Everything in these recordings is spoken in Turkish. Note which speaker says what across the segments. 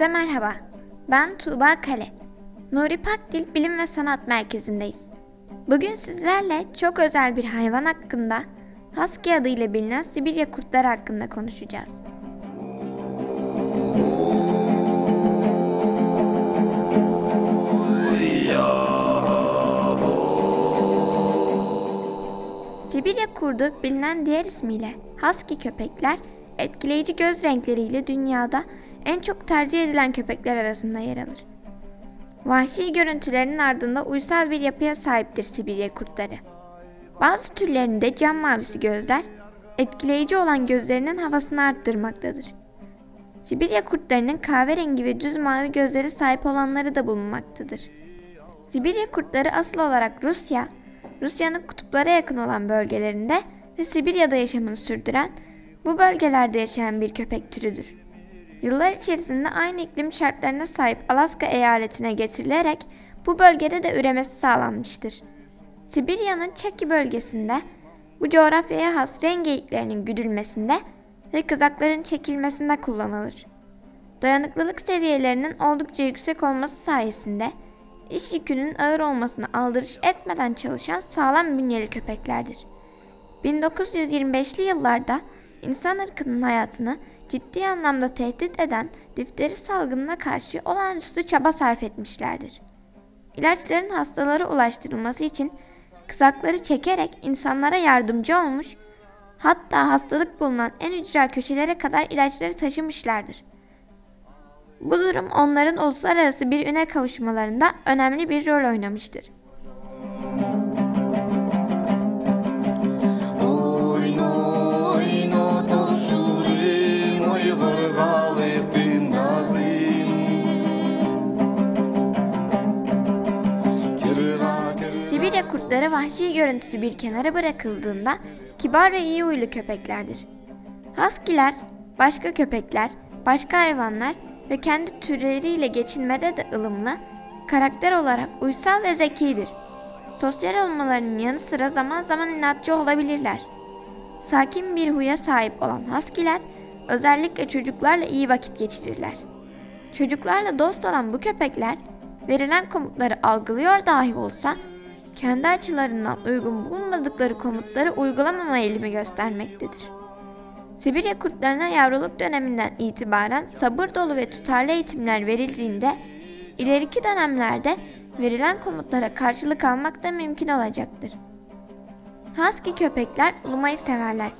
Speaker 1: Herkese merhaba. Ben Tuğba Kale. Nuri Pakdil Bilim ve Sanat Merkezi'ndeyiz. Bugün sizlerle çok özel bir hayvan hakkında, Husky adıyla bilinen Sibirya kurtları hakkında konuşacağız. Sibirya kurdu bilinen diğer ismiyle Husky köpekler etkileyici göz renkleriyle dünyada en çok tercih edilen köpekler arasında yer alır. Vahşi görüntülerinin ardında uysal bir yapıya sahiptir Sibirya kurtları. Bazı türlerinde cam mavisi gözler, etkileyici olan gözlerinin havasını arttırmaktadır. Sibirya kurtlarının kahverengi ve düz mavi gözleri sahip olanları da bulunmaktadır. Sibirya kurtları asıl olarak Rusya, Rusya'nın kutuplara yakın olan bölgelerinde ve Sibirya'da yaşamını sürdüren, bu bölgelerde yaşayan bir köpek türüdür. Yıllar içerisinde aynı iklim şartlarına sahip Alaska eyaletine getirilerek bu bölgede de üremesi sağlanmıştır. Sibirya'nın Çaki bölgesinde bu coğrafyaya has rengeyiklerinin güdülmesinde ve kızakların çekilmesinde kullanılır. Dayanıklılık seviyelerinin oldukça yüksek olması sayesinde iş yükünün ağır olmasına aldırış etmeden çalışan sağlam bünyeli köpeklerdir. 1925'li yıllarda insan ırkının hayatını ciddi anlamda tehdit eden difteri salgınına karşı olağanüstü çaba sarf etmişlerdir. İlaçların hastalara ulaştırılması için kızakları çekerek insanlara yardımcı olmuş, hatta hastalık bulunan en ücra köşelere kadar ilaçları taşımışlardır. Bu durum onların uluslararası bir üne kavuşmalarında önemli bir rol oynamıştır. Vahşi görüntüsü bir kenara bırakıldığında kibar ve iyi huylu köpeklerdir. Husky'ler, başka köpekler, başka hayvanlar ve kendi türleriyle geçinmede de ılımlı, karakter olarak uysal ve zekidir. Sosyal olmalarının yanı sıra zaman zaman inatçı olabilirler. Sakin bir huya sahip olan Husky'ler özellikle çocuklarla iyi vakit geçirirler. Çocuklarla dost olan bu köpekler verilen komutları algılıyor dahi olsa kendi açılarından uygun bulmadıkları komutları uygulamama eğilimi göstermektedir. Sibirya kurtlarına yavruluk döneminden itibaren sabır dolu ve tutarlı eğitimler verildiğinde ileriki dönemlerde verilen komutlara karşılık almak da mümkün olacaktır. Husky köpekler ulumayı severler.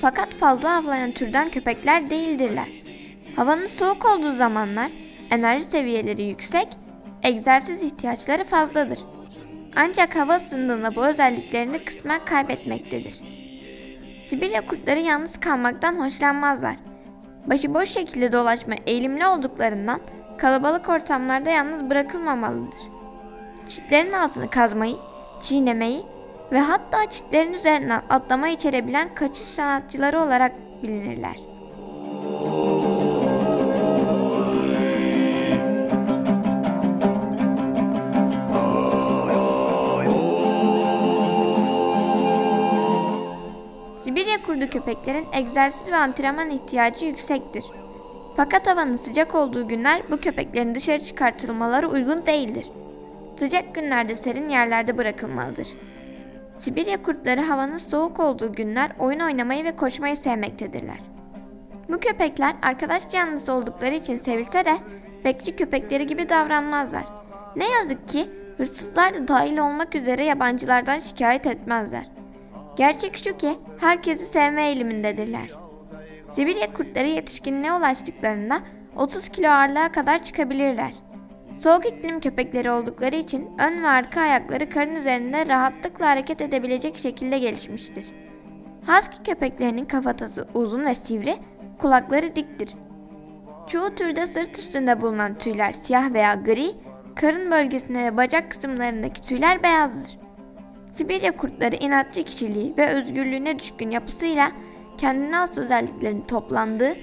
Speaker 1: Fakat fazla avlayan türden köpekler değildirler. Havanın soğuk olduğu zamanlar enerji seviyeleri yüksek, egzersiz ihtiyaçları fazladır. Ancak hava ısındığında bu özelliklerini kısmen kaybetmektedir. Sibirya kurtları yalnız kalmaktan hoşlanmazlar. Başıboş şekilde dolaşma eğilimli olduklarından kalabalık ortamlarda yalnız bırakılmamalıdır. Çitlerin altını kazmayı, çiğnemeyi ve hatta çitlerin üzerinden atlama içerebilen kaçış sanatçıları olarak bilinirler. Sibirya kurdu köpeklerin egzersiz ve antrenman ihtiyacı yüksektir. Fakat havanın sıcak olduğu günler bu köpeklerin dışarı çıkartılmaları uygun değildir. Sıcak günlerde serin yerlerde bırakılmalıdır. Sibirya kurtları havanın soğuk olduğu günler oyun oynamayı ve koşmayı sevmektedirler. Bu köpekler arkadaş canlısı oldukları için sevilse de bekçi köpekleri gibi davranmazlar. Ne yazık ki hırsızlar da dahil olmak üzere yabancılardan şikayet etmezler. Gerçek şu ki herkesi sevme eğilimindedirler. Sibirya kurtları yetişkinliğe ulaştıklarında 30 kilo ağırlığa kadar çıkabilirler. Soğuk iklim köpekleri oldukları için ön ve arka ayakları karın üzerinde rahatlıkla hareket edebilecek şekilde gelişmiştir. Husky köpeklerinin kafatası uzun ve sivri, kulakları diktir. Çoğu türde sırt üstünde bulunan tüyler siyah veya gri, karın bölgesine ve bacak kısımlarındaki tüyler beyazdır. Sibirya kurtları inatçı kişiliği ve özgürlüğüne düşkün yapısıyla kendine has özelliklerin toplandığı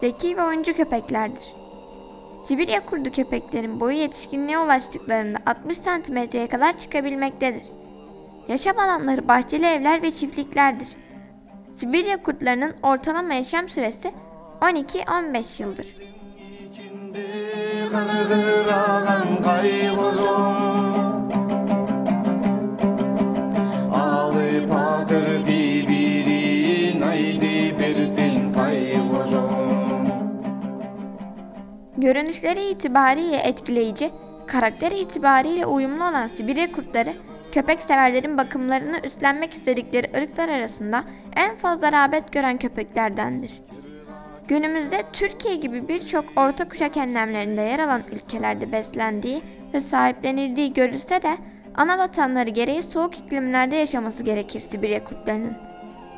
Speaker 1: zeki ve oyuncu köpeklerdir. Sibirya kurdu köpeklerin boyu yetişkinliğe ulaştıklarında 60 santimetreye kadar çıkabilmektedir. Yaşam alanları bahçeli evler ve çiftliklerdir. Sibirya kurtlarının ortalama yaşam süresi 12-15 yıldır. Görünüşleri itibariyle etkileyici, karakter itibariyle uyumlu olan Sibirya kurtları, köpek severlerin bakımlarını üstlenmek istedikleri ırklar arasında en fazla rağbet gören köpeklerdendir. Günümüzde Türkiye gibi birçok orta kuşak enlemlerinde yer alan ülkelerde beslendiği ve sahiplenildiği görülse de ana vatanları gereği soğuk iklimlerde yaşaması gerekir Sibirya kurtlarının.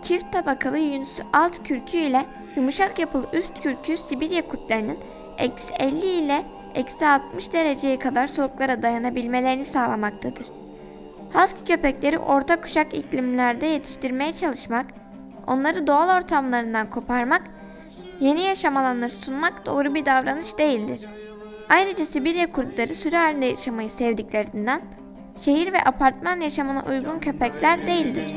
Speaker 1: Çift tabakalı yünsü alt kürkü ile yumuşak yapılı üst kürkü Sibirya kurtlarının eksi 50 ile eksi 60 dereceye kadar soğuklara dayanabilmelerini sağlamaktadır. Husky köpekleri orta kuşak iklimlerde yetiştirmeye çalışmak, onları doğal ortamlarından koparmak, yeni yaşam alanları sunmak doğru bir davranış değildir. Ayrıca Sibirya kurtları sürü halinde yaşamayı sevdiklerinden şehir ve apartman yaşamına uygun köpekler değildir.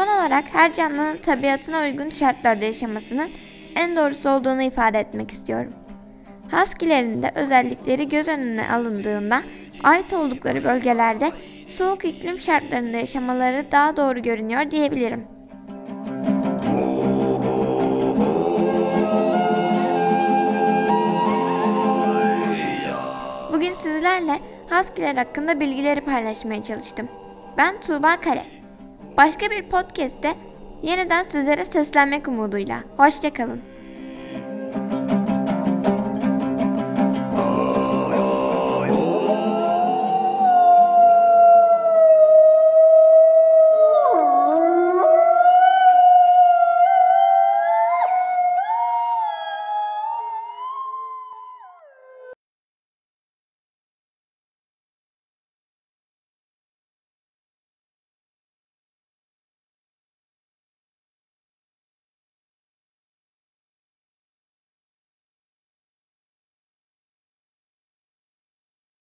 Speaker 1: Son olarak her canlının tabiatına uygun şartlarda yaşamasının en doğrusu olduğunu ifade etmek istiyorum. Husky'lerin de özellikleri göz önüne alındığında ait oldukları bölgelerde soğuk iklim şartlarında yaşamaları daha doğru görünüyor diyebilirim. Bugün sizlerle Husky'ler hakkında bilgileri paylaşmaya çalıştım. Ben Tuğba Kale. Başka bir podcast'te yeniden sizlere seslenmek umuduyla. Hoşçakalın.